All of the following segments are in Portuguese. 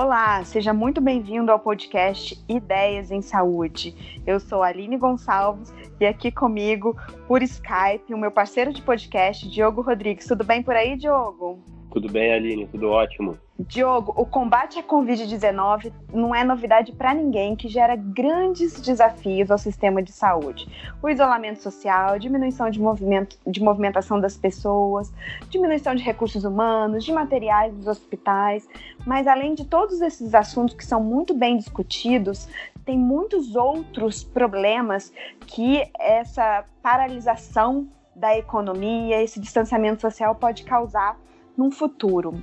Olá, seja muito bem-vindo ao podcast Ideias em Saúde. Eu sou Aline Gonçalves e aqui comigo, por Skype, o meu parceiro de podcast, Diogo Rodrigues. Tudo bem por aí, Diogo? Tudo bem, Aline, tudo ótimo. Diogo, o combate à Covid-19 não é novidade para ninguém que gera grandes desafios ao sistema de saúde. O isolamento social, diminuição de, movimento, de movimentação das pessoas, diminuição de recursos humanos, de materiais dos hospitais. Mas além de todos esses assuntos que são muito bem discutidos, tem muitos outros problemas que essa paralisação da economia, esse distanciamento social pode causar num futuro.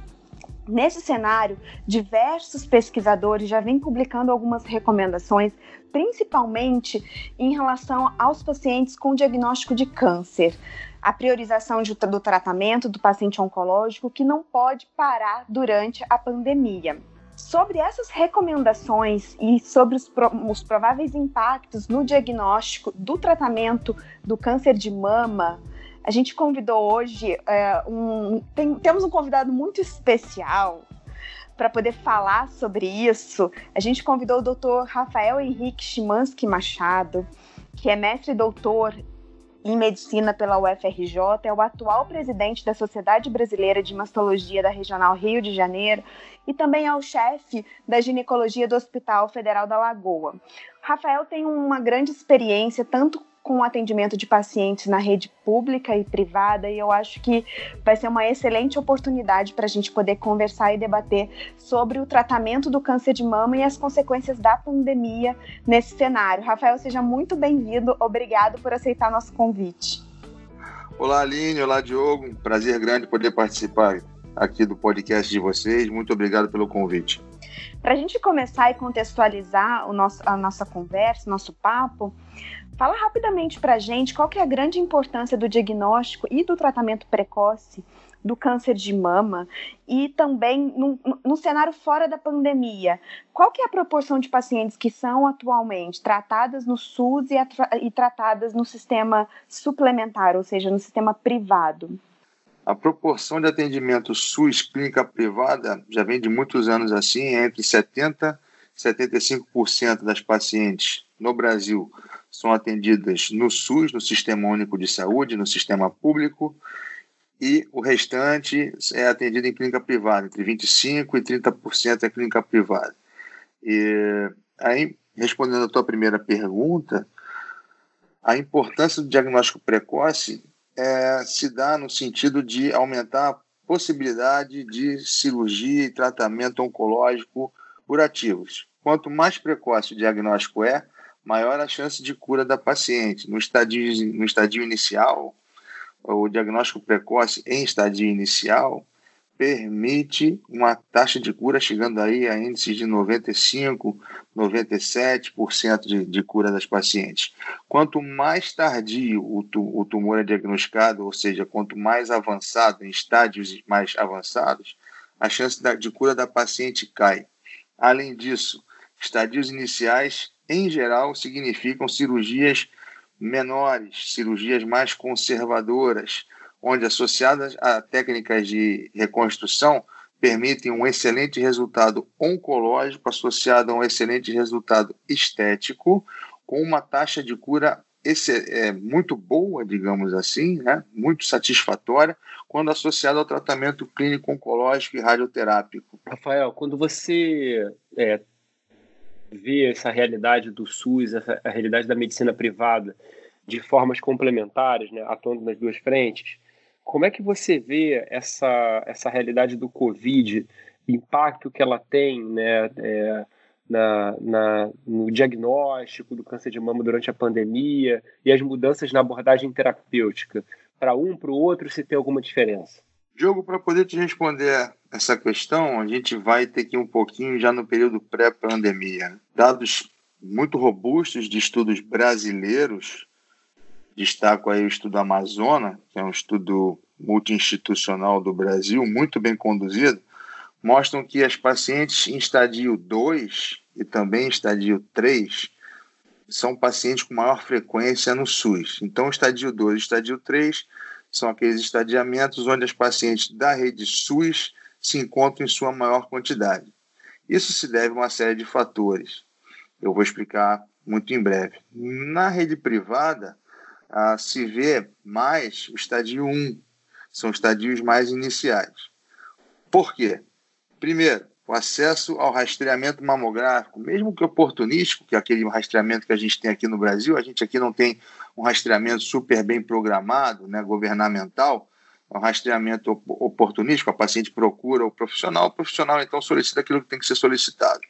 Nesse cenário, diversos pesquisadores já vêm publicando algumas recomendações, principalmente em relação aos pacientes com diagnóstico de câncer. A priorização de, do tratamento do paciente oncológico que não pode parar durante a pandemia. Sobre essas recomendações e sobre os, os prováveis impactos no diagnóstico do tratamento do câncer de mama, a gente convidou hoje é, um. Tem, temos um convidado muito especial para poder falar sobre isso. A gente convidou o doutor Rafael Henrique Chimansky Machado, que é mestre e doutor em medicina pela UFRJ, é o atual presidente da Sociedade Brasileira de Mastologia da Regional Rio de Janeiro e também é o chefe da ginecologia do Hospital Federal da Lagoa. Rafael tem uma grande experiência tanto com o atendimento de pacientes na rede pública e privada, e eu acho que vai ser uma excelente oportunidade para a gente poder conversar e debater sobre o tratamento do câncer de mama e as consequências da pandemia nesse cenário. Rafael, seja muito bem-vindo, obrigado por aceitar nosso convite. Olá, Aline, olá, Diogo, prazer grande poder participar aqui do podcast de vocês, muito obrigado pelo convite. Para a gente começar e contextualizar o nosso, a nossa conversa, nosso papo, Fala rapidamente para a gente qual que é a grande importância do diagnóstico e do tratamento precoce do câncer de mama e também no, no, cenário fora da pandemia. Qual que é a proporção de pacientes que são atualmente tratadas no SUS e, e tratadas no sistema suplementar, ou seja, no sistema privado? A proporção de atendimento SUS clínica privada já vem de muitos anos assim, é entre 70% e 75% das pacientes no Brasil são atendidas no SUS, no Sistema Único de Saúde, no sistema público, e o restante é atendido em clínica privada, entre 25% e 30% é clínica privada. E aí, respondendo à tua primeira pergunta, a importância do diagnóstico precoce é, se dá no sentido de aumentar a possibilidade de cirurgia e tratamento oncológico curativos. Quanto mais precoce o diagnóstico é, maior a chance de cura da paciente. No estadio, no estadio inicial, o diagnóstico precoce em estadio inicial permite uma taxa de cura chegando aí a índices de 95, 97% de, de cura das pacientes. Quanto mais tardio o, tu, o tumor é diagnosticado, ou seja, quanto mais avançado, em estádios mais avançados, a chance da, de cura da paciente cai. Além disso, estadios iniciais em geral, significam cirurgias menores, cirurgias mais conservadoras, onde associadas a técnicas de reconstrução permitem um excelente resultado oncológico associado a um excelente resultado estético, com uma taxa de cura é, muito boa, digamos assim, né? muito satisfatória, quando associado ao tratamento clínico oncológico e radioterápico. Rafael, quando você é, ver essa realidade do SUS, a realidade da medicina privada de formas complementares, né, atuando nas duas frentes. Como é que você vê essa, essa realidade do Covid, o impacto que ela tem né, é, na, na, no diagnóstico do câncer de mama durante a pandemia e as mudanças na abordagem terapêutica? Para um, para o outro, se tem alguma diferença? Diogo, para poder te responder essa questão, a gente vai ter que ir um pouquinho já no período pré-pandemia. Dados muito robustos de estudos brasileiros, destaco aí o estudo Amazona, que é um estudo multi-institucional do Brasil, muito bem conduzido, mostram que as pacientes em estadio 2 e também em estadio 3 são pacientes com maior frequência no SUS. Então, estadio 2 e estadio 3 são aqueles estadiamentos onde as pacientes da rede SUS se encontram em sua maior quantidade. Isso se deve a uma série de fatores. Eu vou explicar muito em breve. Na rede privada, ah, se vê mais o estadio 1, são estadios mais iniciais. Por quê? Primeiro, o acesso ao rastreamento mamográfico, mesmo que oportunístico, que é aquele rastreamento que a gente tem aqui no Brasil, a gente aqui não tem um rastreamento super bem programado, né, governamental, é um rastreamento oportunístico, a paciente procura o profissional, o profissional então solicita aquilo que tem que ser solicitado.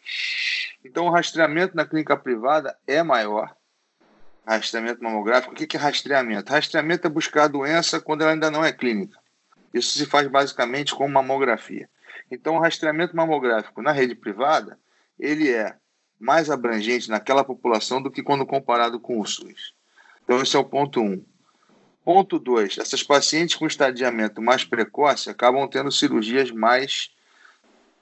Então, o rastreamento na clínica privada é maior, rastreamento mamográfico. O que é rastreamento? Rastreamento é buscar a doença quando ela ainda não é clínica. Isso se faz basicamente com mamografia. Então, o rastreamento mamográfico na rede privada, ele é mais abrangente naquela população do que quando comparado com o SUS. Então, esse é o ponto 1. Um. Ponto 2. Essas pacientes com estadiamento mais precoce acabam tendo cirurgias mais,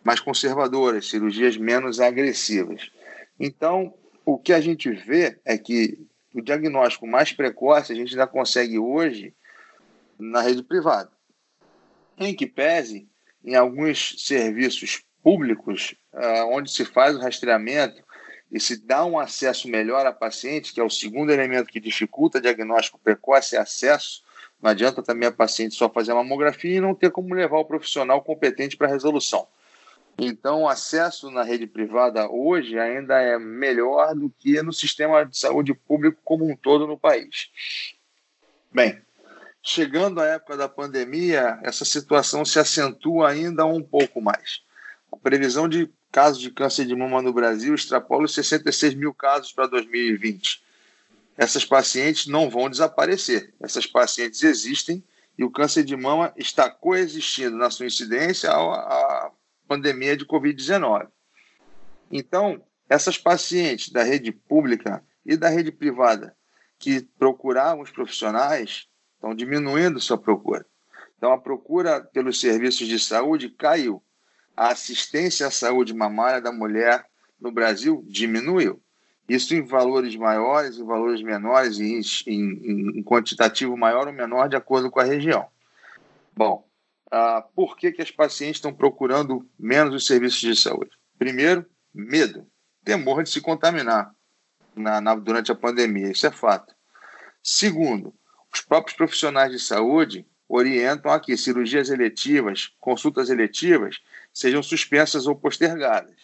mais conservadoras, cirurgias menos agressivas. Então, o que a gente vê é que o diagnóstico mais precoce a gente ainda consegue hoje na rede privada. Em que pese, em alguns serviços públicos, uh, onde se faz o rastreamento e se dá um acesso melhor a paciente, que é o segundo elemento que dificulta diagnóstico precoce, é acesso. Não adianta também a paciente só fazer a mamografia e não ter como levar o profissional competente para a resolução. Então, o acesso na rede privada hoje ainda é melhor do que no sistema de saúde público como um todo no país. Bem, chegando à época da pandemia, essa situação se acentua ainda um pouco mais. A previsão de casos de câncer de mama no Brasil extrapola os 66 mil casos para 2020. Essas pacientes não vão desaparecer. Essas pacientes existem e o câncer de mama está coexistindo na sua incidência a pandemia de Covid-19. Então, essas pacientes da rede pública e da rede privada que procuravam os profissionais estão diminuindo sua procura. Então, a procura pelos serviços de saúde caiu. A assistência à saúde mamária da mulher no Brasil diminuiu. Isso em valores maiores, em valores menores, em, em, em quantitativo maior ou menor, de acordo com a região. Bom, ah, por que, que as pacientes estão procurando menos os serviços de saúde? Primeiro, medo, temor de se contaminar na, na, durante a pandemia, isso é fato. Segundo, os próprios profissionais de saúde orientam a que cirurgias eletivas, consultas eletivas, sejam suspensas ou postergadas.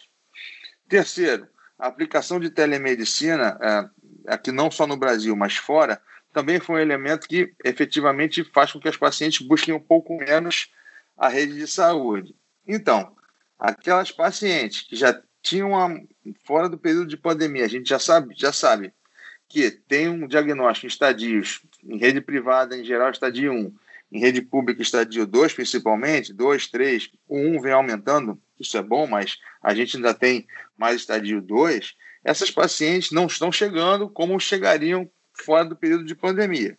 Terceiro, a aplicação de telemedicina, é, aqui não só no Brasil, mas fora, também foi um elemento que efetivamente faz com que as pacientes busquem um pouco menos a rede de saúde. Então, aquelas pacientes que já tinham uma, fora do período de pandemia, a gente já sabe, já sabe que tem um diagnóstico em estadios, em rede privada em geral estadio 1, em rede pública estadio 2 principalmente, 2, 3, o 1 vem aumentando, isso é bom, mas a gente ainda tem mais estadio 2, essas pacientes não estão chegando como chegariam fora do período de pandemia.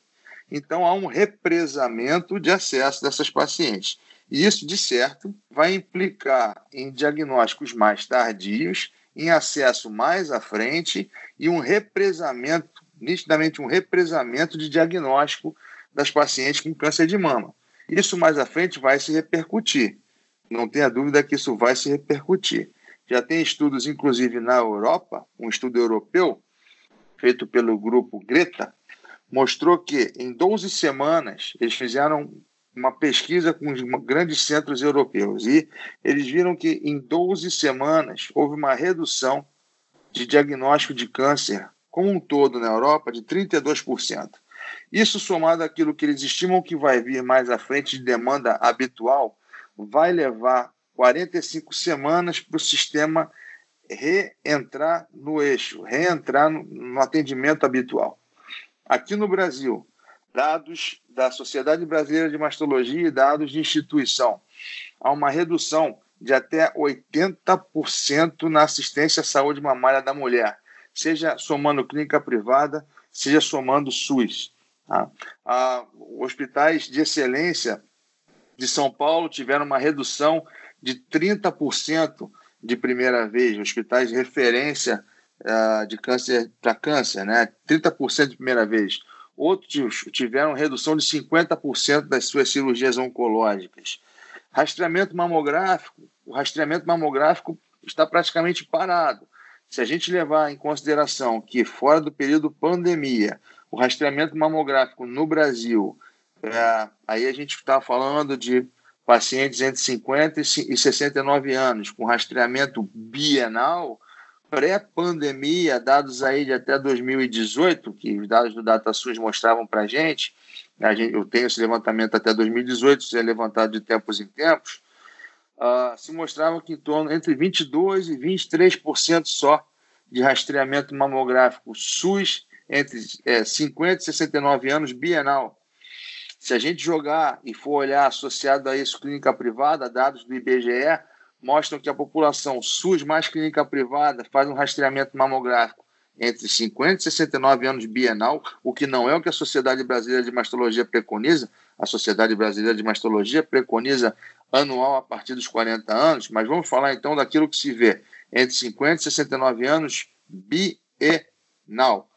Então há um represamento de acesso dessas pacientes. E isso, de certo, vai implicar em diagnósticos mais tardios, em acesso mais à frente e um represamento, nitidamente um represamento de diagnóstico das pacientes com câncer de mama. Isso mais à frente vai se repercutir. Não tenha dúvida que isso vai se repercutir. Já tem estudos, inclusive na Europa, um estudo europeu, feito pelo grupo Greta, mostrou que em 12 semanas eles fizeram uma pesquisa com os grandes centros europeus e eles viram que em 12 semanas houve uma redução de diagnóstico de câncer como um todo na Europa de 32%. Isso somado àquilo que eles estimam que vai vir mais à frente de demanda habitual, vai levar 45 semanas para o sistema reentrar no eixo, reentrar no, no atendimento habitual. Aqui no Brasil, dados da Sociedade Brasileira de Mastologia e dados de instituição. Há uma redução de até 80% na assistência à saúde mamária da mulher, seja somando clínica privada, seja somando SUS. Tá? Ah, hospitais de excelência de São Paulo tiveram uma redução de 30% de primeira vez, hospitais de referência uh, de câncer para câncer, né? 30% de primeira vez. Outros tiveram redução de 50% das suas cirurgias oncológicas. Rastreamento mamográfico, o rastreamento mamográfico está praticamente parado. Se a gente levar em consideração que, fora do período pandemia, o rastreamento mamográfico no Brasil, é, aí a gente está falando de pacientes entre 50 e 69 anos, com rastreamento bienal, pré-pandemia, dados aí de até 2018, que os dados do DataSUS mostravam para a gente, eu tenho esse levantamento até 2018, isso é levantado de tempos em tempos, uh, se mostrava que em torno entre 22% e 23% só de rastreamento mamográfico SUS entre é, 50 e 69 anos bienal. Se a gente jogar e for olhar associado a isso clínica privada, dados do IBGE mostram que a população SUS mais clínica privada faz um rastreamento mamográfico entre 50 e 69 anos bienal, o que não é o que a Sociedade Brasileira de Mastologia preconiza. A Sociedade Brasileira de Mastologia preconiza anual a partir dos 40 anos, mas vamos falar então daquilo que se vê entre 50 e 69 anos bienal.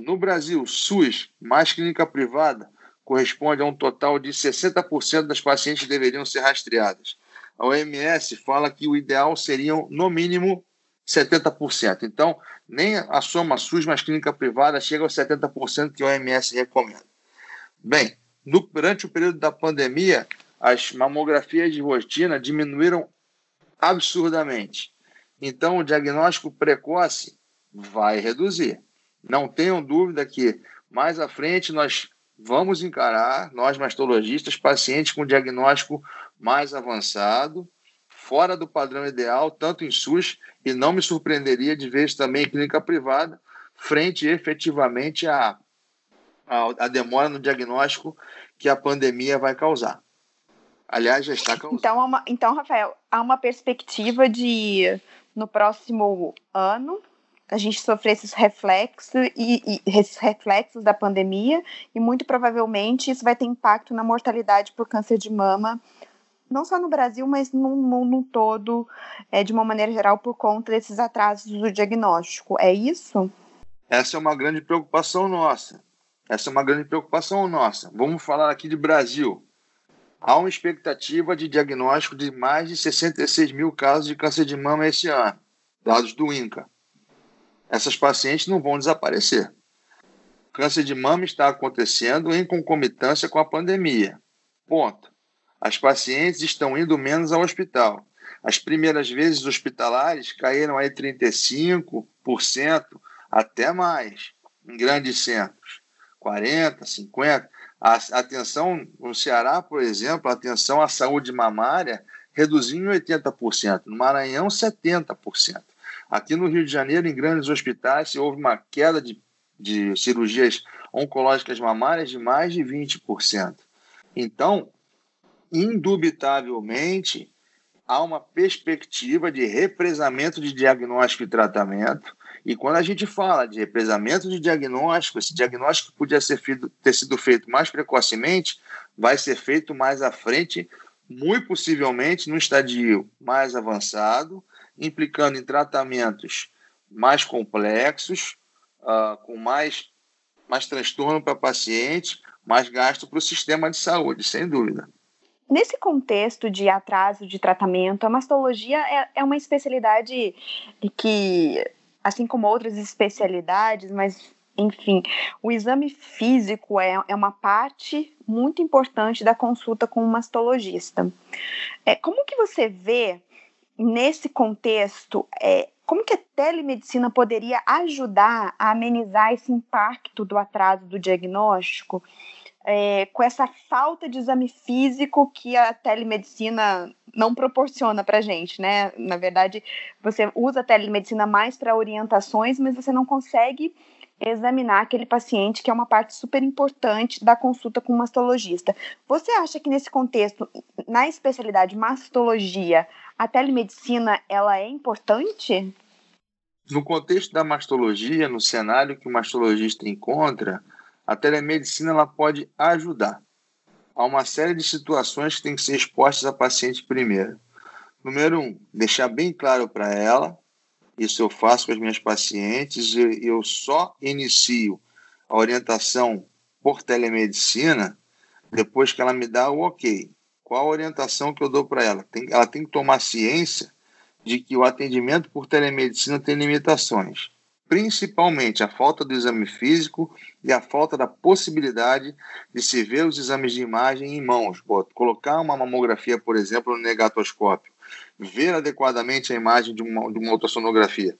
No Brasil, SUS mais clínica privada corresponde a um total de 60% das pacientes que deveriam ser rastreadas. A OMS fala que o ideal seriam, no mínimo, 70%. Então, nem a soma SUS mais clínica privada chega aos 70% que a OMS recomenda. Bem, no, durante o período da pandemia, as mamografias de rotina diminuíram absurdamente. Então, o diagnóstico precoce vai reduzir. Não tenham dúvida que mais à frente nós vamos encarar, nós mastologistas, pacientes com diagnóstico mais avançado, fora do padrão ideal, tanto em SUS, e não me surpreenderia de ver isso também em clínica privada, frente efetivamente à, à demora no diagnóstico que a pandemia vai causar. Aliás, já está causando. Então, uma, então, Rafael, há uma perspectiva de, no próximo ano, a gente sofrer esses reflexos e, e, esses reflexos da pandemia e muito provavelmente isso vai ter impacto na mortalidade por câncer de mama não só no Brasil, mas no mundo todo, é, de uma maneira geral, por conta desses atrasos do diagnóstico. É isso? Essa é uma grande preocupação nossa. Essa é uma grande preocupação nossa. Vamos falar aqui de Brasil. Há uma expectativa de diagnóstico de mais de 66 mil casos de câncer de mama esse ano, dados do INCA essas pacientes não vão desaparecer. Câncer de mama está acontecendo em concomitância com a pandemia. Ponto. As pacientes estão indo menos ao hospital. As primeiras vezes hospitalares caíram aí 35%, até mais, em grandes centros. 40%, 50%. A atenção no Ceará, por exemplo, a atenção à saúde mamária reduziu em 80%. No Maranhão, 70%. Aqui no Rio de Janeiro, em grandes hospitais, houve uma queda de, de cirurgias oncológicas mamárias de mais de 20%. Então, indubitavelmente, há uma perspectiva de represamento de diagnóstico e tratamento. E quando a gente fala de represamento de diagnóstico, esse diagnóstico podia feito, ter sido feito mais precocemente, vai ser feito mais à frente, muito possivelmente no estadio mais avançado, implicando em tratamentos mais complexos, uh, com mais, mais transtorno para paciente, mais gasto para o sistema de saúde, sem dúvida. Nesse contexto de atraso de tratamento, a mastologia é, é uma especialidade que, assim como outras especialidades, mas enfim, o exame físico é, é uma parte muito importante da consulta com o mastologista. É, como que você vê nesse contexto, é, como que a telemedicina poderia ajudar a amenizar esse impacto do atraso do diagnóstico, é, com essa falta de exame físico que a telemedicina não proporciona para gente, né? Na verdade, você usa a telemedicina mais para orientações, mas você não consegue examinar aquele paciente, que é uma parte super importante da consulta com o mastologista. Você acha que nesse contexto, na especialidade mastologia, a telemedicina ela é importante? No contexto da mastologia, no cenário que o mastologista encontra, a telemedicina ela pode ajudar. Há uma série de situações que têm que ser expostas à paciente primeiro. Número um, deixar bem claro para ela isso eu faço com as minhas pacientes eu só inicio a orientação por telemedicina depois que ela me dá o ok. Qual a orientação que eu dou para ela? Tem, ela tem que tomar ciência de que o atendimento por telemedicina tem limitações, principalmente a falta do exame físico e a falta da possibilidade de se ver os exames de imagem em mãos. Colocar uma mamografia, por exemplo, no negatoscópio, ver adequadamente a imagem de uma, de uma ultrassonografia.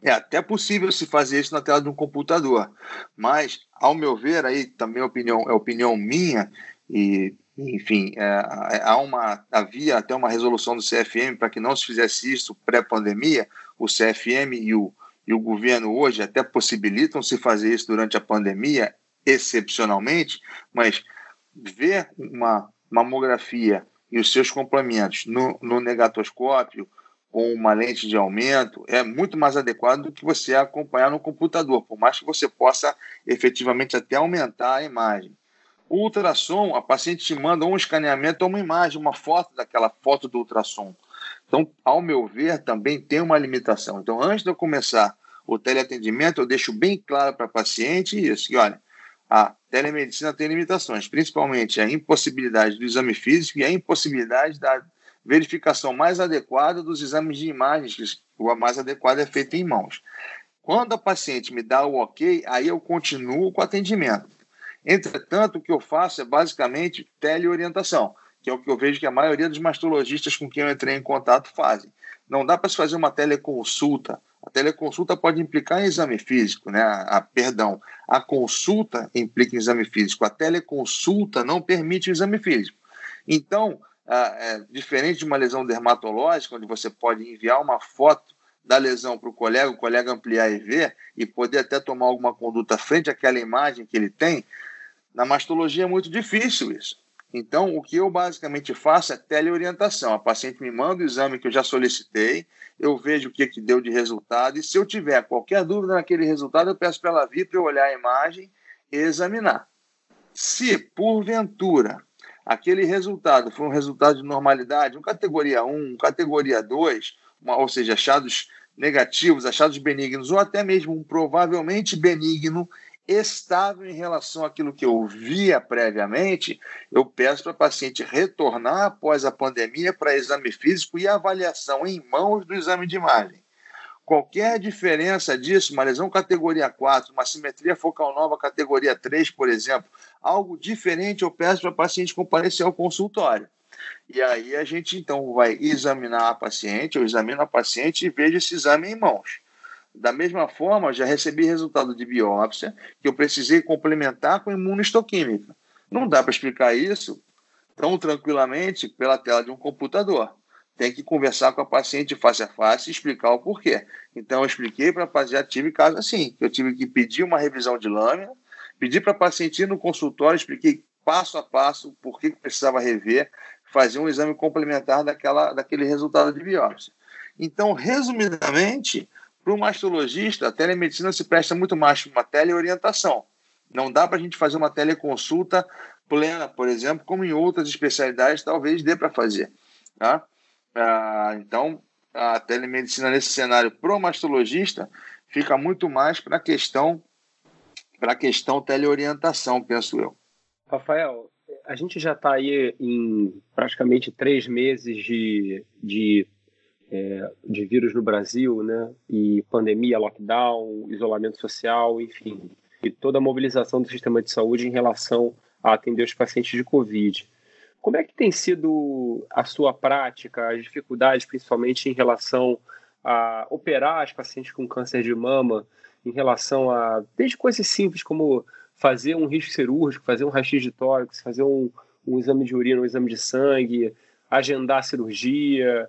É até possível se fazer isso na tela de um computador, mas, ao meu ver, aí também é opinião, é opinião minha, e enfim, é, há uma, havia até uma resolução do CFM para que não se fizesse isso pré-pandemia. O CFM e o, e o governo hoje até possibilitam se fazer isso durante a pandemia, excepcionalmente, mas ver uma mamografia e os seus complementos no, no negatoscópio com uma lente de aumento é muito mais adequado do que você acompanhar no computador, por mais que você possa efetivamente até aumentar a imagem. O ultrassom, a paciente te manda um escaneamento ou uma imagem, uma foto daquela foto do ultrassom. Então, ao meu ver, também tem uma limitação. Então, antes de eu começar o teleatendimento, eu deixo bem claro para a paciente isso, que olha, a telemedicina tem limitações, principalmente a impossibilidade do exame físico e a impossibilidade da verificação mais adequada dos exames de imagens, que o mais adequado é feito em mãos. Quando a paciente me dá o ok, aí eu continuo com o atendimento. Entretanto, o que eu faço é basicamente teleorientação, que é o que eu vejo que a maioria dos mastologistas com quem eu entrei em contato fazem. Não dá para se fazer uma teleconsulta. A teleconsulta pode implicar em exame físico, né? A, a, perdão, a consulta implica em exame físico. A teleconsulta não permite o exame físico. Então, é, diferente de uma lesão dermatológica, onde você pode enviar uma foto da lesão para o colega, o colega ampliar e ver, e poder até tomar alguma conduta frente àquela imagem que ele tem, na mastologia é muito difícil isso. Então, o que eu basicamente faço é teleorientação. A paciente me manda o exame que eu já solicitei, eu vejo o que, que deu de resultado, e se eu tiver qualquer dúvida naquele resultado, eu peço para ela vir para eu olhar a imagem e examinar. Se, porventura, aquele resultado for um resultado de normalidade, um categoria 1, um categoria 2, uma, ou seja, achados negativos, achados benignos, ou até mesmo um provavelmente benigno, estável em relação àquilo que eu via previamente, eu peço para a paciente retornar após a pandemia para exame físico e avaliação em mãos do exame de imagem. Qualquer diferença disso, uma lesão categoria 4, uma simetria focal nova categoria 3, por exemplo, algo diferente, eu peço para a paciente comparecer ao consultório. E aí a gente então vai examinar a paciente, eu examino a paciente e vejo esse exame em mãos. Da mesma forma, já recebi resultado de biópsia que eu precisei complementar com imunohistoquímica. Não dá para explicar isso tão tranquilamente pela tela de um computador. Tem que conversar com a paciente face a face e explicar o porquê. Então, eu expliquei para a paciente, tive caso assim, eu tive que pedir uma revisão de lâmina, pedi para a paciente ir no consultório, expliquei passo a passo por que precisava rever, fazer um exame complementar daquela, daquele resultado de biópsia. Então, resumidamente, para o mastologista, a telemedicina se presta muito mais para uma teleorientação. Não dá para a gente fazer uma teleconsulta plena, por exemplo, como em outras especialidades talvez dê para fazer. Tá? Ah, então, a telemedicina nesse cenário pro mastologista fica muito mais para a questão para a questão teleorientação, penso eu. Rafael, a gente já está aí em praticamente três meses de, de é, de vírus no Brasil, né? E pandemia, lockdown, isolamento social, enfim, e toda a mobilização do sistema de saúde em relação a atender os pacientes de Covid. Como é que tem sido a sua prática, as dificuldades, principalmente em relação a operar as pacientes com câncer de mama, em relação a desde coisas simples como fazer um risco cirúrgico, fazer um raio-x de tórax, fazer um, um exame de urina, um exame de sangue, agendar a cirurgia,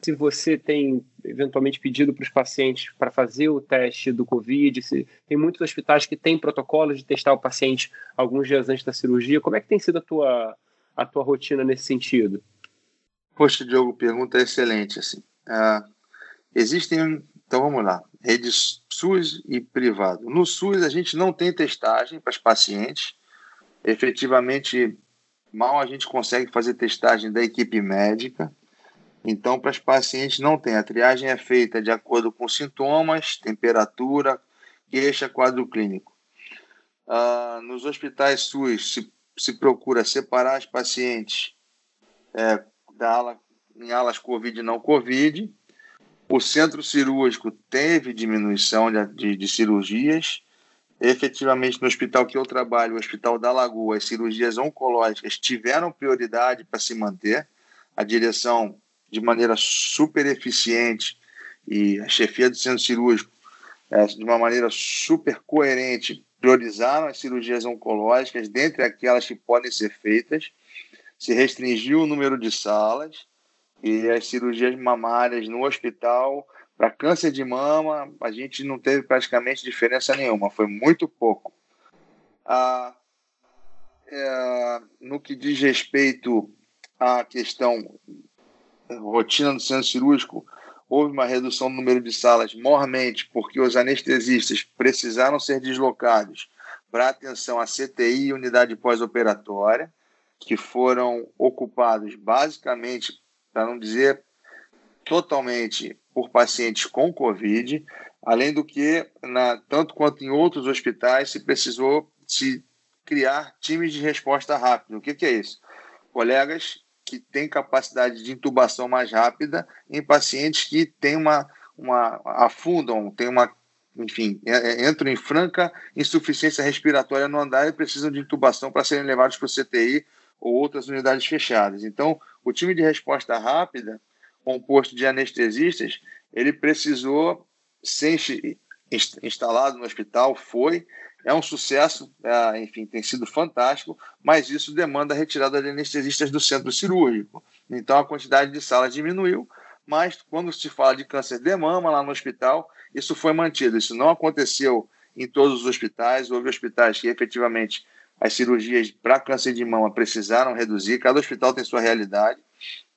se você tem eventualmente pedido para os pacientes para fazer o teste do Covid, se tem muitos hospitais que têm protocolos de testar o paciente alguns dias antes da cirurgia. Como é que tem sido a tua, a tua rotina nesse sentido? Poxa, Diogo, pergunta excelente. Assim. Uh, existem, então vamos lá, redes SUS e privado. No SUS, a gente não tem testagem para os pacientes. Efetivamente, mal a gente consegue fazer testagem da equipe médica. Então, para os pacientes não tem. A triagem é feita de acordo com sintomas, temperatura, queixa, quadro clínico. Ah, nos hospitais SUS se, se procura separar os pacientes é, da ala, em alas COVID e não COVID. O centro cirúrgico teve diminuição de, de, de cirurgias. Efetivamente, no hospital que eu trabalho, o Hospital da Lagoa, as cirurgias oncológicas tiveram prioridade para se manter. A direção, de maneira super eficiente, e a chefia do centro cirúrgico, é, de uma maneira super coerente, priorizaram as cirurgias oncológicas dentre aquelas que podem ser feitas. Se restringiu o número de salas e as cirurgias mamárias no hospital para câncer de mama, a gente não teve praticamente diferença nenhuma, foi muito pouco. Ah, é, no que diz respeito à questão rotina do centro cirúrgico, houve uma redução no número de salas, mormente porque os anestesistas precisaram ser deslocados para atenção à CTI e unidade pós-operatória, que foram ocupados basicamente para não dizer totalmente por pacientes com Covid, além do que, na, tanto quanto em outros hospitais, se precisou se criar times de resposta rápida. O que, que é isso? Colegas que têm capacidade de intubação mais rápida em pacientes que têm uma, uma afundam, têm uma, enfim, é, é, entram em franca insuficiência respiratória no andar e precisam de intubação para serem levados para o CTI ou outras unidades fechadas. Então, o time de resposta rápida, composto de anestesistas, ele precisou ser instalado no hospital, foi, é um sucesso, é, enfim, tem sido fantástico, mas isso demanda a retirada de anestesistas do centro cirúrgico. Então, a quantidade de salas diminuiu, mas quando se fala de câncer de mama lá no hospital, isso foi mantido. Isso não aconteceu em todos os hospitais, houve hospitais que efetivamente as cirurgias para câncer de mama precisaram reduzir, cada hospital tem sua realidade.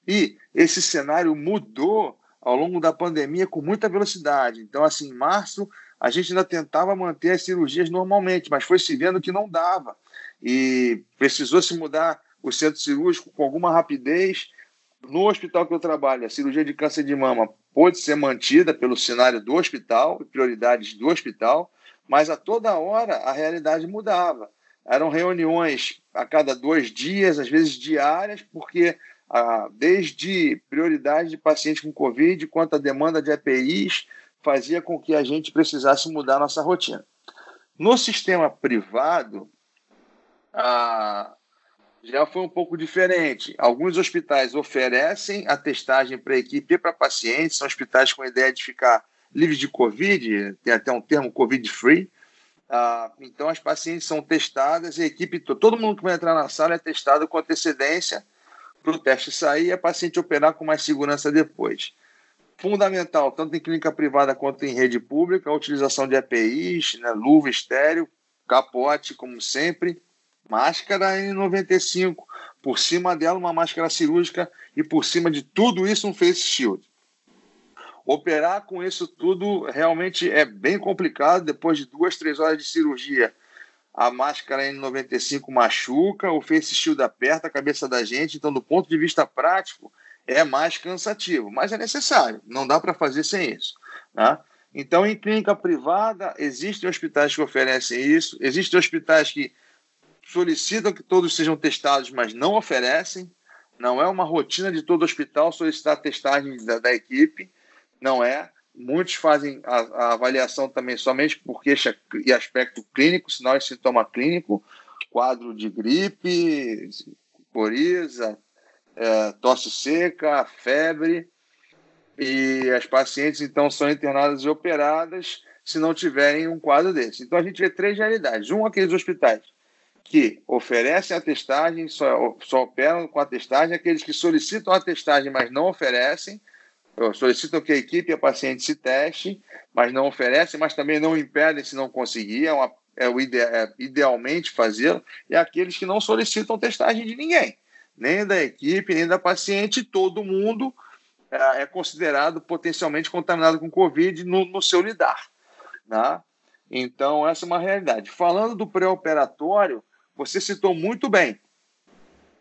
E esse cenário mudou ao longo da pandemia com muita velocidade. Então, assim, em março, a gente ainda tentava manter as cirurgias normalmente, mas foi se vendo que não dava. E precisou se mudar o centro cirúrgico com alguma rapidez. No hospital que eu trabalho, a cirurgia de câncer de mama pôde ser mantida pelo cenário do hospital, prioridades do hospital, mas a toda hora a realidade mudava eram reuniões a cada dois dias, às vezes diárias, porque ah, desde prioridade de pacientes com Covid quanto a demanda de EPIs fazia com que a gente precisasse mudar nossa rotina. No sistema privado, já foi um pouco diferente. Alguns hospitais oferecem a testagem para a equipe e para pacientes, são hospitais com a ideia de ficar livres de Covid, tem até um termo Covid-free, ah, então, as pacientes são testadas, a equipe, todo mundo que vai entrar na sala é testado com antecedência para o teste sair e a paciente operar com mais segurança depois. Fundamental, tanto em clínica privada quanto em rede pública, a utilização de EPIs, né, luva estéreo, capote, como sempre, máscara N95, por cima dela uma máscara cirúrgica e por cima de tudo isso um face shield. Operar com isso tudo realmente é bem complicado. Depois de duas, três horas de cirurgia, a máscara N95 machuca, o face shield aperta a cabeça da gente. Então, do ponto de vista prático, é mais cansativo, mas é necessário. Não dá para fazer sem isso. Né? Então, em clínica privada, existem hospitais que oferecem isso, existem hospitais que solicitam que todos sejam testados, mas não oferecem. Não é uma rotina de todo hospital solicitar testagem da, da equipe não é. Muitos fazem a, a avaliação também somente por queixa e aspecto clínico, sinal e sintoma clínico, quadro de gripe, coriza, é, tosse seca, febre, e as pacientes então são internadas e operadas se não tiverem um quadro desse. Então a gente vê três realidades. Um, aqueles hospitais que oferecem a testagem, só, só operam com a testagem, aqueles que solicitam a testagem, mas não oferecem, solicitam que a equipe e a paciente se teste, mas não oferecem, mas também não impedem se não conseguir, é, uma, é ide, é, idealmente fazê-lo, e aqueles que não solicitam testagem de ninguém, nem da equipe, nem da paciente, todo mundo é, é considerado potencialmente contaminado com Covid no, no seu lidar. Né? Então, essa é uma realidade. Falando do pré-operatório, você citou muito bem.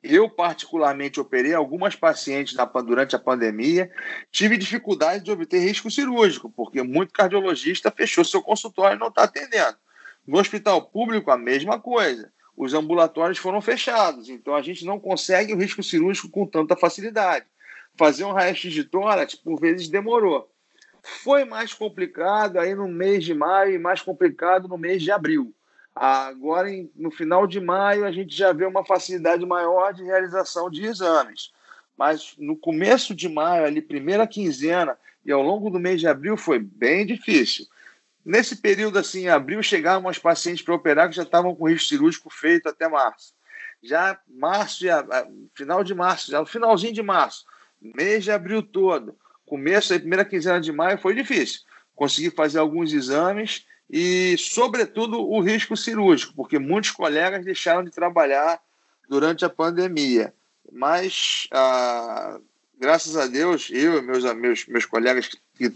Eu, particularmente, operei algumas pacientes na, durante a pandemia, tive dificuldade de obter risco cirúrgico, porque muito cardiologista fechou seu consultório e não está atendendo. No hospital público, a mesma coisa. Os ambulatórios foram fechados, então a gente não consegue o risco cirúrgico com tanta facilidade. Fazer um raio-x de tórax, por vezes, demorou. Foi mais complicado aí no mês de maio e mais complicado no mês de abril. Agora, no final de maio, a gente já vê uma facilidade maior de realização de exames. Mas no começo de maio, ali, primeira quinzena, e ao longo do mês de abril, foi bem difícil. Nesse período, assim, em abril, chegavam as pacientes para operar que já estavam com risco cirúrgico feito até março. Já março, já, final de março, já no finalzinho de março, mês de abril todo, começo, a primeira quinzena de maio, foi difícil. Consegui fazer alguns exames e, sobretudo, o risco cirúrgico, porque muitos colegas deixaram de trabalhar durante a pandemia. Mas, ah, graças a Deus, eu e meus, meus, meus colegas que,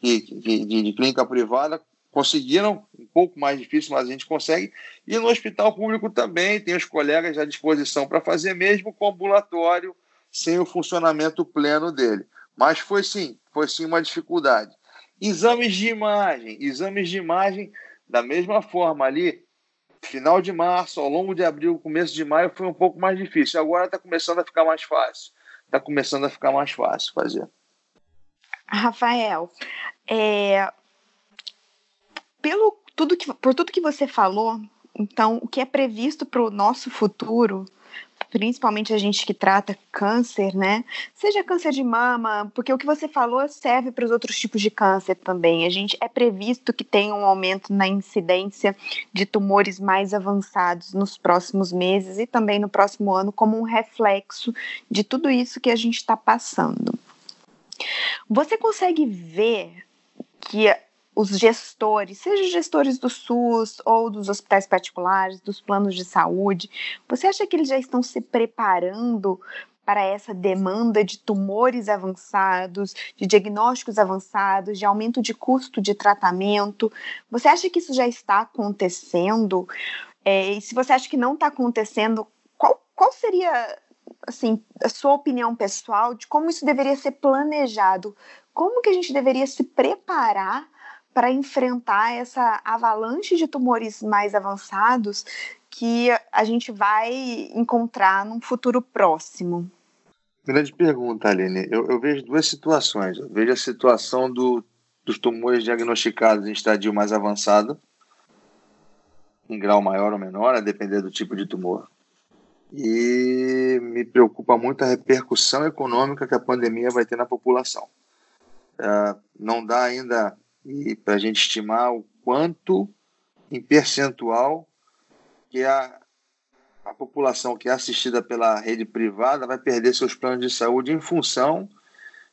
que, que de, de, clínica privada conseguiram, um pouco mais difícil, mas a gente consegue. E no hospital público também tem os colegas à disposição para fazer, mesmo com ambulatório, sem o funcionamento pleno dele. Mas foi sim, foi sim uma dificuldade. Exames de imagem, exames de imagem da mesma forma ali, final de março, ao longo de abril, começo de maio foi um pouco mais difícil. Agora está começando a ficar mais fácil. Está começando a ficar mais fácil fazer. Rafael, é, pelo tudo que, por tudo que você falou, então o que é previsto para o nosso futuro principalmente a gente que trata câncer, né? Seja câncer de mama, porque o que você falou serve para os outros tipos de câncer também. A gente é previsto que tenha um aumento na incidência de tumores mais avançados nos próximos meses e também no próximo ano, como um reflexo de tudo isso que a gente está passando. Você consegue ver que os gestores, seja gestores do SUS ou dos hospitais particulares, dos planos de saúde, você acha que eles já estão se preparando para essa demanda de tumores avançados, de diagnósticos avançados, de aumento de custo de tratamento? Você acha que isso já está acontecendo? É, e se você acha que não está acontecendo, qual, qual seria assim, a sua opinião pessoal de como isso deveria ser planejado? Como que a gente deveria se preparar para enfrentar essa avalanche de tumores mais avançados que a gente vai encontrar num futuro próximo? Grande pergunta, Aline. Eu, eu vejo duas situações. Eu vejo a situação do, dos tumores diagnosticados em estadio mais avançado, em grau maior ou menor, a depender do tipo de tumor. E me preocupa muito a repercussão econômica que a pandemia vai ter na população. Uh, não dá ainda e para a gente estimar o quanto em percentual que a, a população que é assistida pela rede privada vai perder seus planos de saúde em função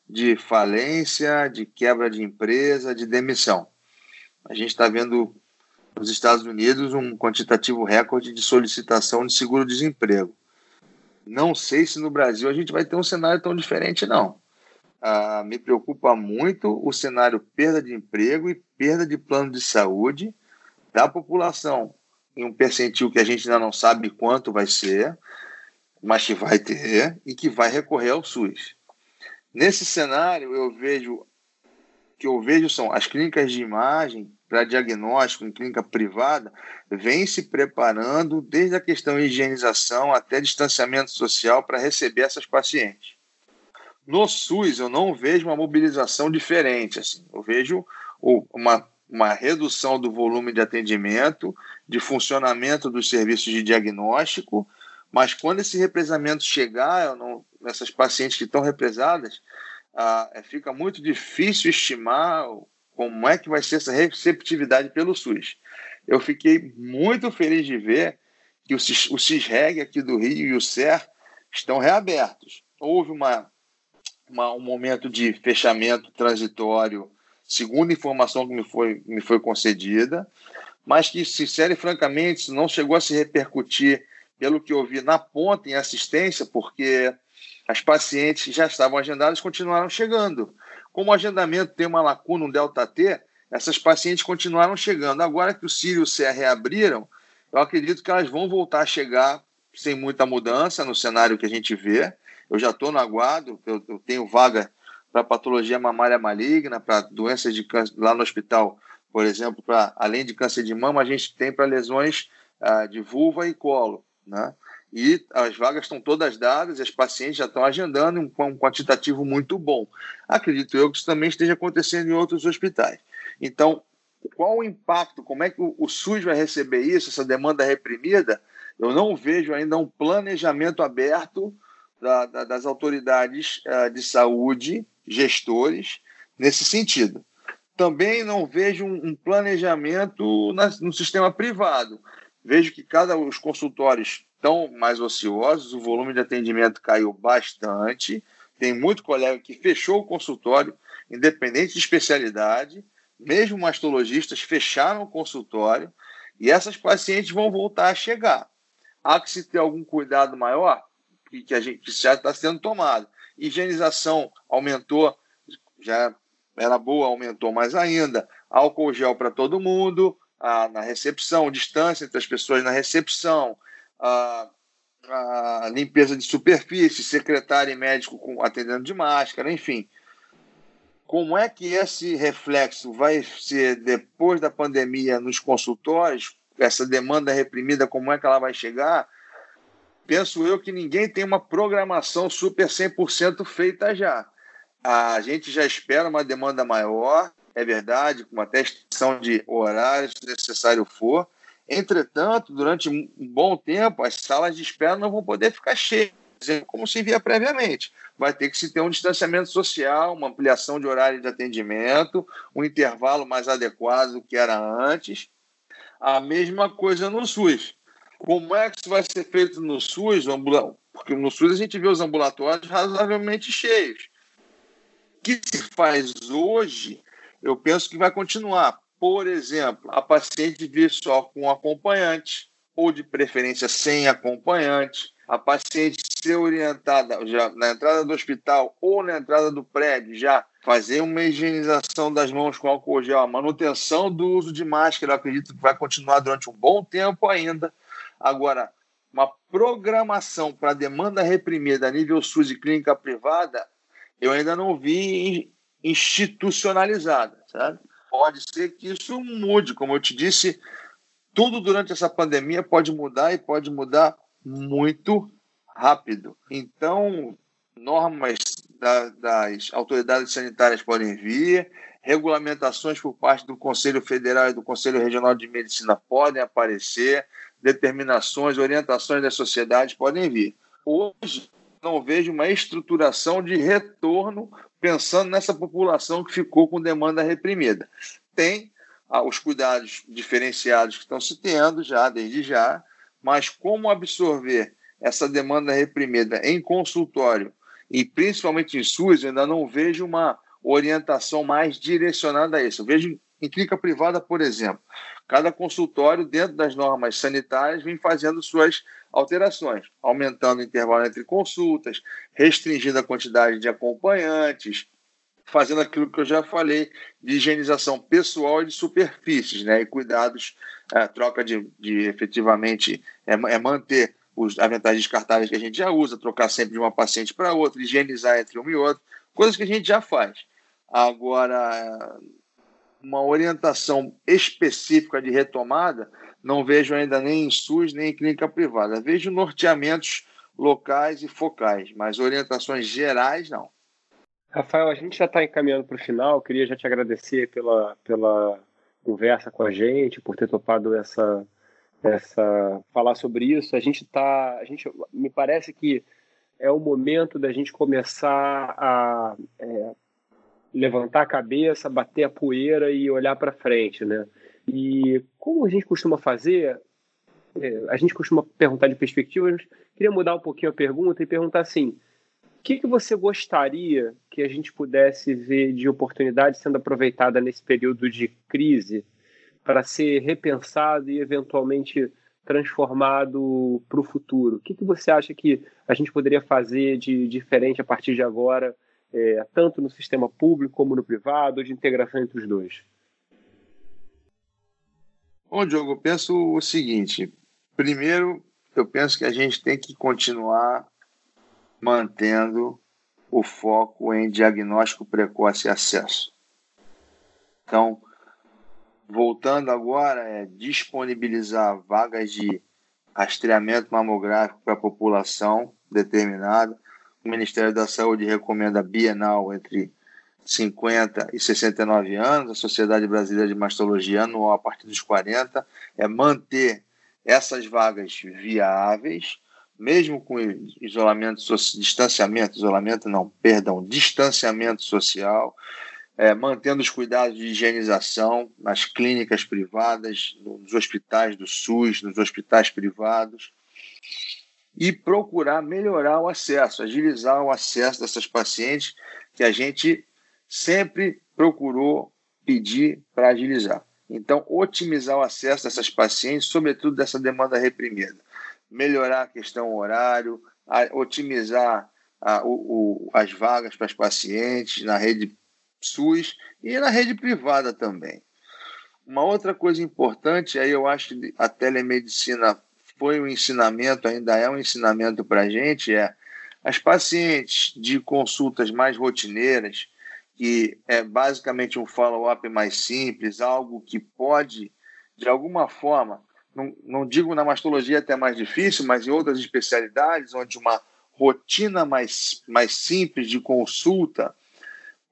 de falência, de quebra de empresa, de demissão. A gente está vendo nos Estados Unidos um quantitativo recorde de solicitação de seguro-desemprego. Não sei se no Brasil a gente vai ter um cenário tão diferente, não ah, me preocupa muito o cenário perda de emprego e perda de plano de saúde da população, em um percentil que a gente ainda não sabe quanto vai ser, mas que vai ter e que vai recorrer ao SUS. Nesse cenário, eu vejo que eu vejo são as clínicas de imagem para diagnóstico em clínica privada vêm se preparando desde a questão de higienização até distanciamento social para receber essas pacientes. No SUS, eu não vejo uma mobilização diferente. Assim. Eu vejo uma, uma redução do volume de atendimento, de funcionamento dos serviços de diagnóstico, mas quando esse represamento chegar, não, essas pacientes que estão represadas, ah, fica muito difícil estimar como é que vai ser essa receptividade pelo SUS. Eu fiquei muito feliz de ver que o, o CISREG aqui do Rio e o SER estão reabertos. Houve uma uma, um momento de fechamento transitório, segundo a informação que me foi, me foi concedida, mas que, sincero e francamente, não chegou a se repercutir, pelo que eu vi, na ponta em assistência, porque as pacientes que já estavam agendadas continuaram chegando. Como o agendamento tem uma lacuna, um delta T, essas pacientes continuaram chegando. Agora que o Sírio e o reabriram, eu acredito que elas vão voltar a chegar sem muita mudança no cenário que a gente vê, eu já estou no aguardo, eu, eu tenho vaga para patologia mamária maligna, para doenças de câncer lá no hospital, por exemplo, para além de câncer de mama, a gente tem para lesões ah, de vulva e colo, né? e as vagas estão todas dadas, as pacientes já estão agendando um, um quantitativo muito bom. Acredito eu que isso também esteja acontecendo em outros hospitais. Então, qual o impacto? Como é que o, o SUS vai receber isso, essa demanda reprimida? Eu não vejo ainda um planejamento aberto da, da, das autoridades uh, de saúde, gestores, nesse sentido. Também não vejo um, um planejamento na, no sistema privado. Vejo que cada os consultórios estão mais ociosos, o volume de atendimento caiu bastante. Tem muito colega que fechou o consultório, independente de especialidade, mesmo mastologistas fecharam o consultório e essas pacientes vão voltar a chegar. Há que se ter algum cuidado maior que a gente já está sendo tomado. Higienização aumentou, já era boa, aumentou mais ainda. Álcool gel para todo mundo, na recepção, distância entre as pessoas na recepção, a, a limpeza de superfície, secretário e médico com, atendendo de máscara, enfim. Como é que esse reflexo vai ser depois da pandemia nos consultórios? Essa demanda reprimida, como é que ela vai chegar? Penso eu que ninguém tem uma programação super 100% feita já. A gente já espera uma demanda maior, é verdade, com uma testação de horários, se necessário for. Entretanto, durante um bom tempo, as salas de espera não vão poder ficar cheias, como se via previamente. Vai ter que se ter um distanciamento social, uma ampliação de horário de atendimento, um intervalo mais adequado do que era antes. A mesma coisa no SUS. Como é que isso vai ser feito no SUS? Porque no SUS a gente vê os ambulatórios razoavelmente cheios. O que se faz hoje eu penso que vai continuar. Por exemplo, a paciente vir só com acompanhante, ou de preferência sem acompanhante, a paciente ser orientada já na entrada do hospital ou na entrada do prédio, já fazer uma higienização das mãos com álcool gel, a manutenção do uso de máscara, acredito que vai continuar durante um bom tempo ainda. Agora, uma programação para demanda reprimida a nível SUS e clínica privada, eu ainda não vi institucionalizada, sabe? Pode ser que isso mude, como eu te disse, tudo durante essa pandemia pode mudar e pode mudar muito rápido. Então, normas da, das autoridades sanitárias podem vir, regulamentações por parte do Conselho Federal e do Conselho Regional de Medicina podem aparecer, determinações, orientações das sociedades podem vir. Hoje, não vejo uma estruturação de retorno pensando nessa população que ficou com demanda reprimida. Tem ah, os cuidados diferenciados que estão se tendo já, desde já, mas como absorver essa demanda reprimida em consultório e principalmente em SUS, eu ainda não vejo uma orientação mais direcionada a isso. Eu vejo em clínica privada, por exemplo, cada consultório, dentro das normas sanitárias, vem fazendo suas alterações, aumentando o intervalo entre consultas, restringindo a quantidade de acompanhantes, fazendo aquilo que eu já falei de higienização pessoal e de superfícies, né? E cuidados, é, troca de, de efetivamente é, é manter os aventais descartáveis que a gente já usa, trocar sempre de uma paciente para outra, higienizar entre uma e outra, coisas que a gente já faz. Agora, uma orientação específica de retomada, não vejo ainda nem em SUS nem em clínica privada. Vejo norteamentos locais e focais, mas orientações gerais não. Rafael, a gente já está encaminhando para o final. Queria já te agradecer pela, pela conversa com a gente, por ter topado essa, essa falar sobre isso. A gente está, a gente me parece que é o momento da gente começar a é, levantar a cabeça, bater a poeira e olhar para frente, né? E como a gente costuma fazer, é, a gente costuma perguntar de perspectivas, queria mudar um pouquinho a pergunta e perguntar assim: o que, que você gostaria que a gente pudesse ver de oportunidade sendo aproveitada nesse período de crise para ser repensado e eventualmente transformado para o futuro? O que, que você acha que a gente poderia fazer de diferente a partir de agora, é, tanto no sistema público como no privado, de integração entre os dois? Bom, Diogo, eu penso o seguinte: primeiro, eu penso que a gente tem que continuar mantendo o foco em diagnóstico precoce e acesso. Então, voltando agora, é disponibilizar vagas de rastreamento mamográfico para a população determinada. O Ministério da Saúde recomenda bienal entre 50 e 69 anos, a Sociedade Brasileira de Mastologia anual a partir dos 40, é manter essas vagas viáveis, mesmo com isolamento, distanciamento, isolamento não, perdão, distanciamento social, é, mantendo os cuidados de higienização nas clínicas privadas, nos hospitais do SUS, nos hospitais privados, e procurar melhorar o acesso, agilizar o acesso dessas pacientes que a gente sempre procurou pedir para agilizar. Então, otimizar o acesso dessas pacientes, sobretudo dessa demanda reprimida. Melhorar a questão horário, otimizar a, o, o, as vagas para as pacientes na rede SUS e na rede privada também. Uma outra coisa importante, aí eu acho que a telemedicina foi um ensinamento, ainda é um ensinamento para a gente, é as pacientes de consultas mais rotineiras, que é basicamente um follow-up mais simples, algo que pode, de alguma forma, não, não digo na mastologia até mais difícil, mas em outras especialidades, onde uma rotina mais, mais simples de consulta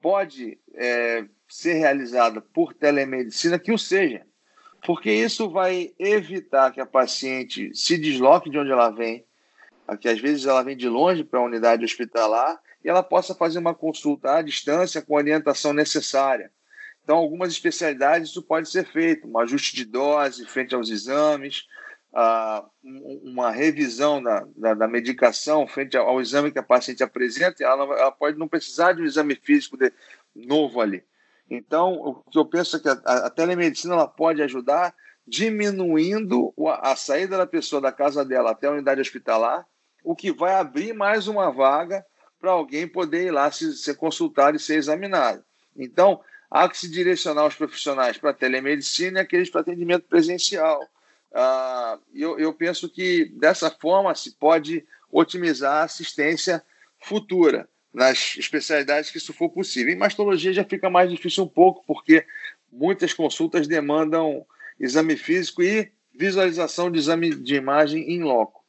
pode é, ser realizada por telemedicina, que o seja, porque isso vai evitar que a paciente se desloque de onde ela vem, que às vezes ela vem de longe para a unidade hospitalar e ela possa fazer uma consulta à distância com a orientação necessária. Então, algumas especialidades isso pode ser feito, um ajuste de dose frente aos exames, uma revisão da, da, da, medicação frente ao, exame que a paciente apresenta, ela, ela pode não precisar de um exame físico de, novo ali. Então, o que eu penso é que a, a telemedicina ela pode ajudar diminuindo a, a saída da pessoa da casa dela até a unidade hospitalar, o que vai abrir mais uma vaga para alguém poder ir lá se, ser consultado e ser examinado. Então, há que se direcionar os profissionais para a telemedicina e aqueles para atendimento presencial. Ah, eu, eu penso que dessa forma se pode otimizar a assistência futura nas especialidades que isso for possível. Em mastologia já fica mais difícil um pouco, porque muitas consultas demandam exame físico e visualização de exame de imagem em loco.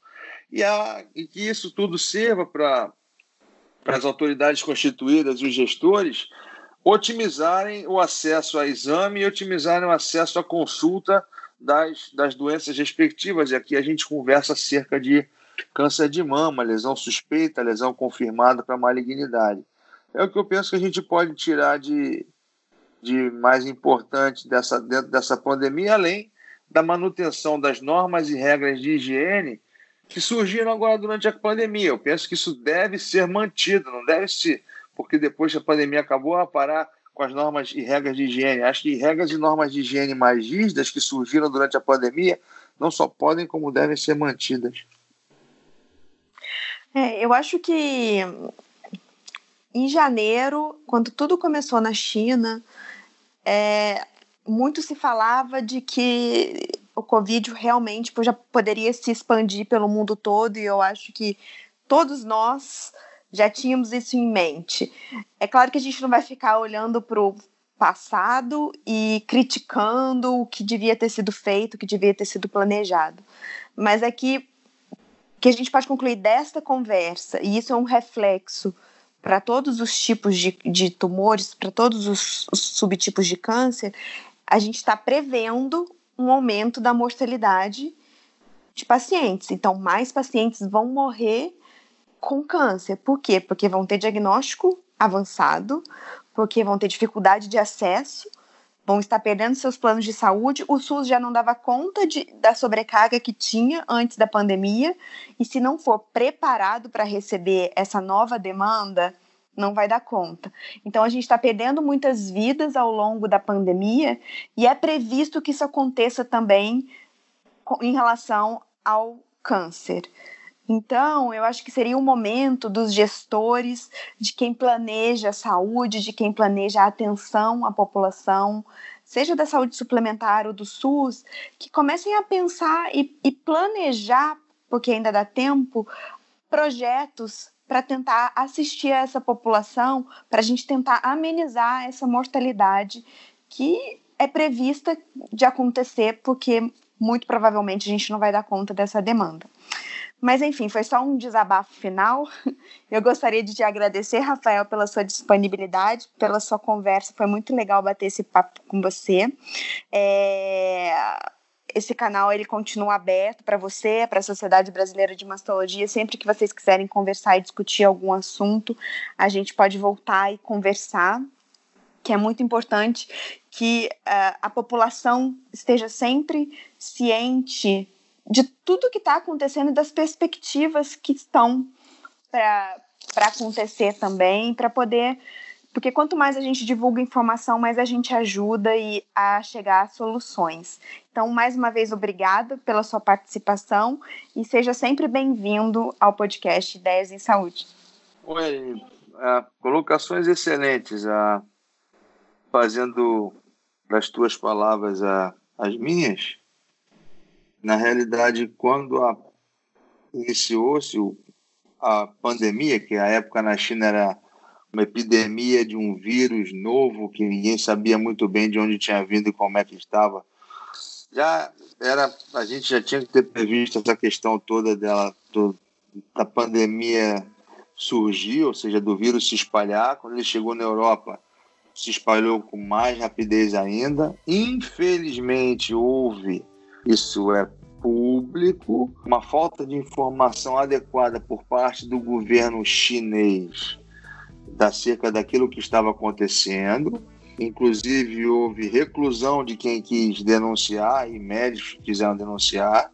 E, a, e que isso tudo sirva para as autoridades constituídas e os gestores otimizarem o acesso a exame e otimizarem o acesso à consulta das, das doenças respectivas. E aqui a gente conversa acerca de câncer de mama, lesão suspeita, lesão confirmada para malignidade. É o que eu penso que a gente pode tirar de, de mais importante dessa, dentro dessa pandemia, além da manutenção das normas e regras de higiene que surgiram agora durante a pandemia. Eu penso que isso deve ser mantido, não deve ser, porque depois que a pandemia acabou, a parar com as normas e regras de higiene. Acho que regras e normas de higiene mais rígidas que surgiram durante a pandemia não só podem, como devem ser mantidas. É, eu acho que em janeiro, quando tudo começou na China, é, muito se falava de que o Covid realmente tipo, já poderia se expandir pelo mundo todo, e eu acho que todos nós já tínhamos isso em mente. É claro que a gente não vai ficar olhando para o passado e criticando o que devia ter sido feito, o que devia ter sido planejado. Mas é que, que a gente pode concluir desta conversa, e isso é um reflexo para todos os tipos de, de tumores, para todos os, os subtipos de câncer, a gente está prevendo um aumento da mortalidade de pacientes. Então, mais pacientes vão morrer com câncer. Por quê? Porque vão ter diagnóstico avançado, porque vão ter dificuldade de acesso, vão estar perdendo seus planos de saúde. O SUS já não dava conta de, da sobrecarga que tinha antes da pandemia, e se não for preparado para receber essa nova demanda, não vai dar conta. Então a gente está perdendo muitas vidas ao longo da pandemia e é previsto que isso aconteça também em relação ao câncer. Então, eu acho que seria o um momento dos gestores, de quem planeja a saúde, de quem planeja a atenção à população, seja da saúde suplementar ou do SUS, que comecem a pensar e, e planejar, porque ainda dá tempo, projetos para tentar assistir a essa população, para a gente tentar amenizar essa mortalidade que é prevista de acontecer, porque muito provavelmente a gente não vai dar conta dessa demanda. Mas enfim, foi só um desabafo final. Eu gostaria de te agradecer, Rafael, pela sua disponibilidade, pela sua conversa. Foi muito legal bater esse papo com você. É... Esse canal ele continua aberto para você, para a Sociedade Brasileira de Mastologia. Sempre que vocês quiserem conversar e discutir algum assunto, a gente pode voltar e conversar que é muito importante que uh, a população esteja sempre ciente de tudo que está acontecendo e das perspectivas que estão para acontecer também, para poder. Porque quanto mais a gente divulga informação, mais a gente ajuda e a chegar a soluções. Então, mais uma vez, obrigada pela sua participação e seja sempre bem-vindo ao podcast Ideias em Saúde. Oi, uh, colocações excelentes. Uh, fazendo das tuas palavras a, as minhas, na realidade, quando iniciou-se a pandemia, que a época na China era uma epidemia de um vírus novo que ninguém sabia muito bem de onde tinha vindo e como é que estava. Já era, a gente já tinha que ter previsto essa questão toda dela, do, da pandemia surgir, ou seja, do vírus se espalhar. Quando ele chegou na Europa, se espalhou com mais rapidez ainda. Infelizmente, houve, isso é público, uma falta de informação adequada por parte do governo chinês acerca daquilo que estava acontecendo. Inclusive, houve reclusão de quem quis denunciar e médicos quiseram denunciar.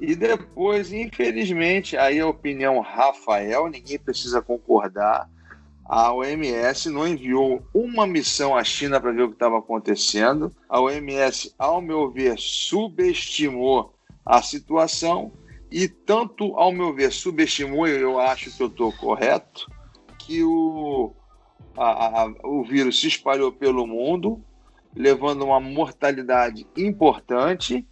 E depois, infelizmente, aí a opinião Rafael, ninguém precisa concordar, a OMS não enviou uma missão à China para ver o que estava acontecendo. A OMS, ao meu ver, subestimou a situação e tanto, ao meu ver, subestimou, eu acho que eu estou correto, que o, a, a, o vírus se espalhou pelo mundo, levando uma mortalidade importante,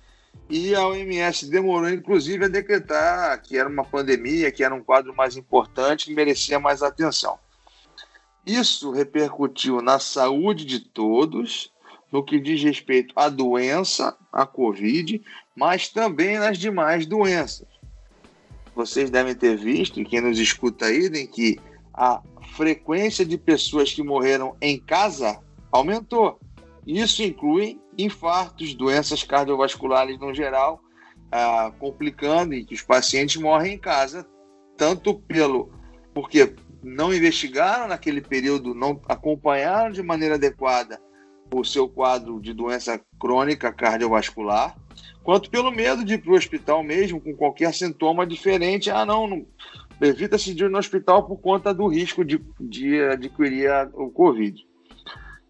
e a OMS demorou, inclusive, a decretar que era uma pandemia, que era um quadro mais importante, que merecia mais atenção. Isso repercutiu na saúde de todos, no que diz respeito à doença, à Covid, mas também nas demais doenças. Vocês devem ter visto, e quem nos escuta aí, em que a frequência de pessoas que morreram em casa aumentou. Isso inclui infartos, doenças cardiovasculares no geral, ah, complicando e que os pacientes morrem em casa, tanto pelo porque não investigaram naquele período, não acompanharam de maneira adequada o seu quadro de doença crônica cardiovascular, quanto pelo medo de ir para o hospital mesmo com qualquer sintoma diferente. Ah, não, não evita-se de ir no hospital por conta do risco de, de adquirir o Covid.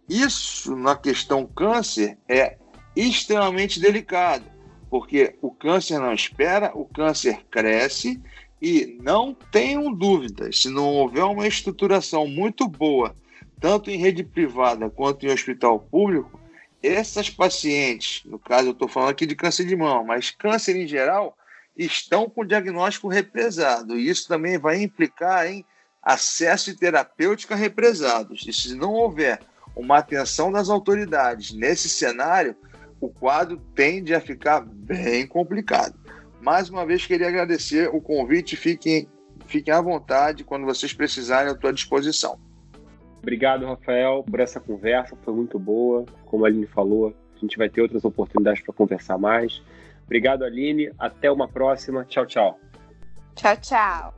Isso, na questão câncer, é extremamente delicado, porque o câncer não espera, o câncer cresce e não tenham dúvidas, se não houver uma estruturação muito boa, tanto em rede privada quanto em hospital público, essas pacientes, no caso eu estou falando aqui de câncer de mão, mas câncer em geral, estão com diagnóstico represado. E isso também vai implicar em acesso e terapêutica represados. E se não houver uma atenção das autoridades nesse cenário, o quadro tende a ficar bem complicado. Mais uma vez, queria agradecer o convite. Fiquem, fiquem à vontade quando vocês precisarem, à tua disposição. Obrigado, Rafael, por essa conversa. Foi muito boa. Como a Aline falou, a gente vai ter outras oportunidades para conversar mais. Obrigado, Aline. Até uma próxima. Tchau, tchau. Tchau, tchau.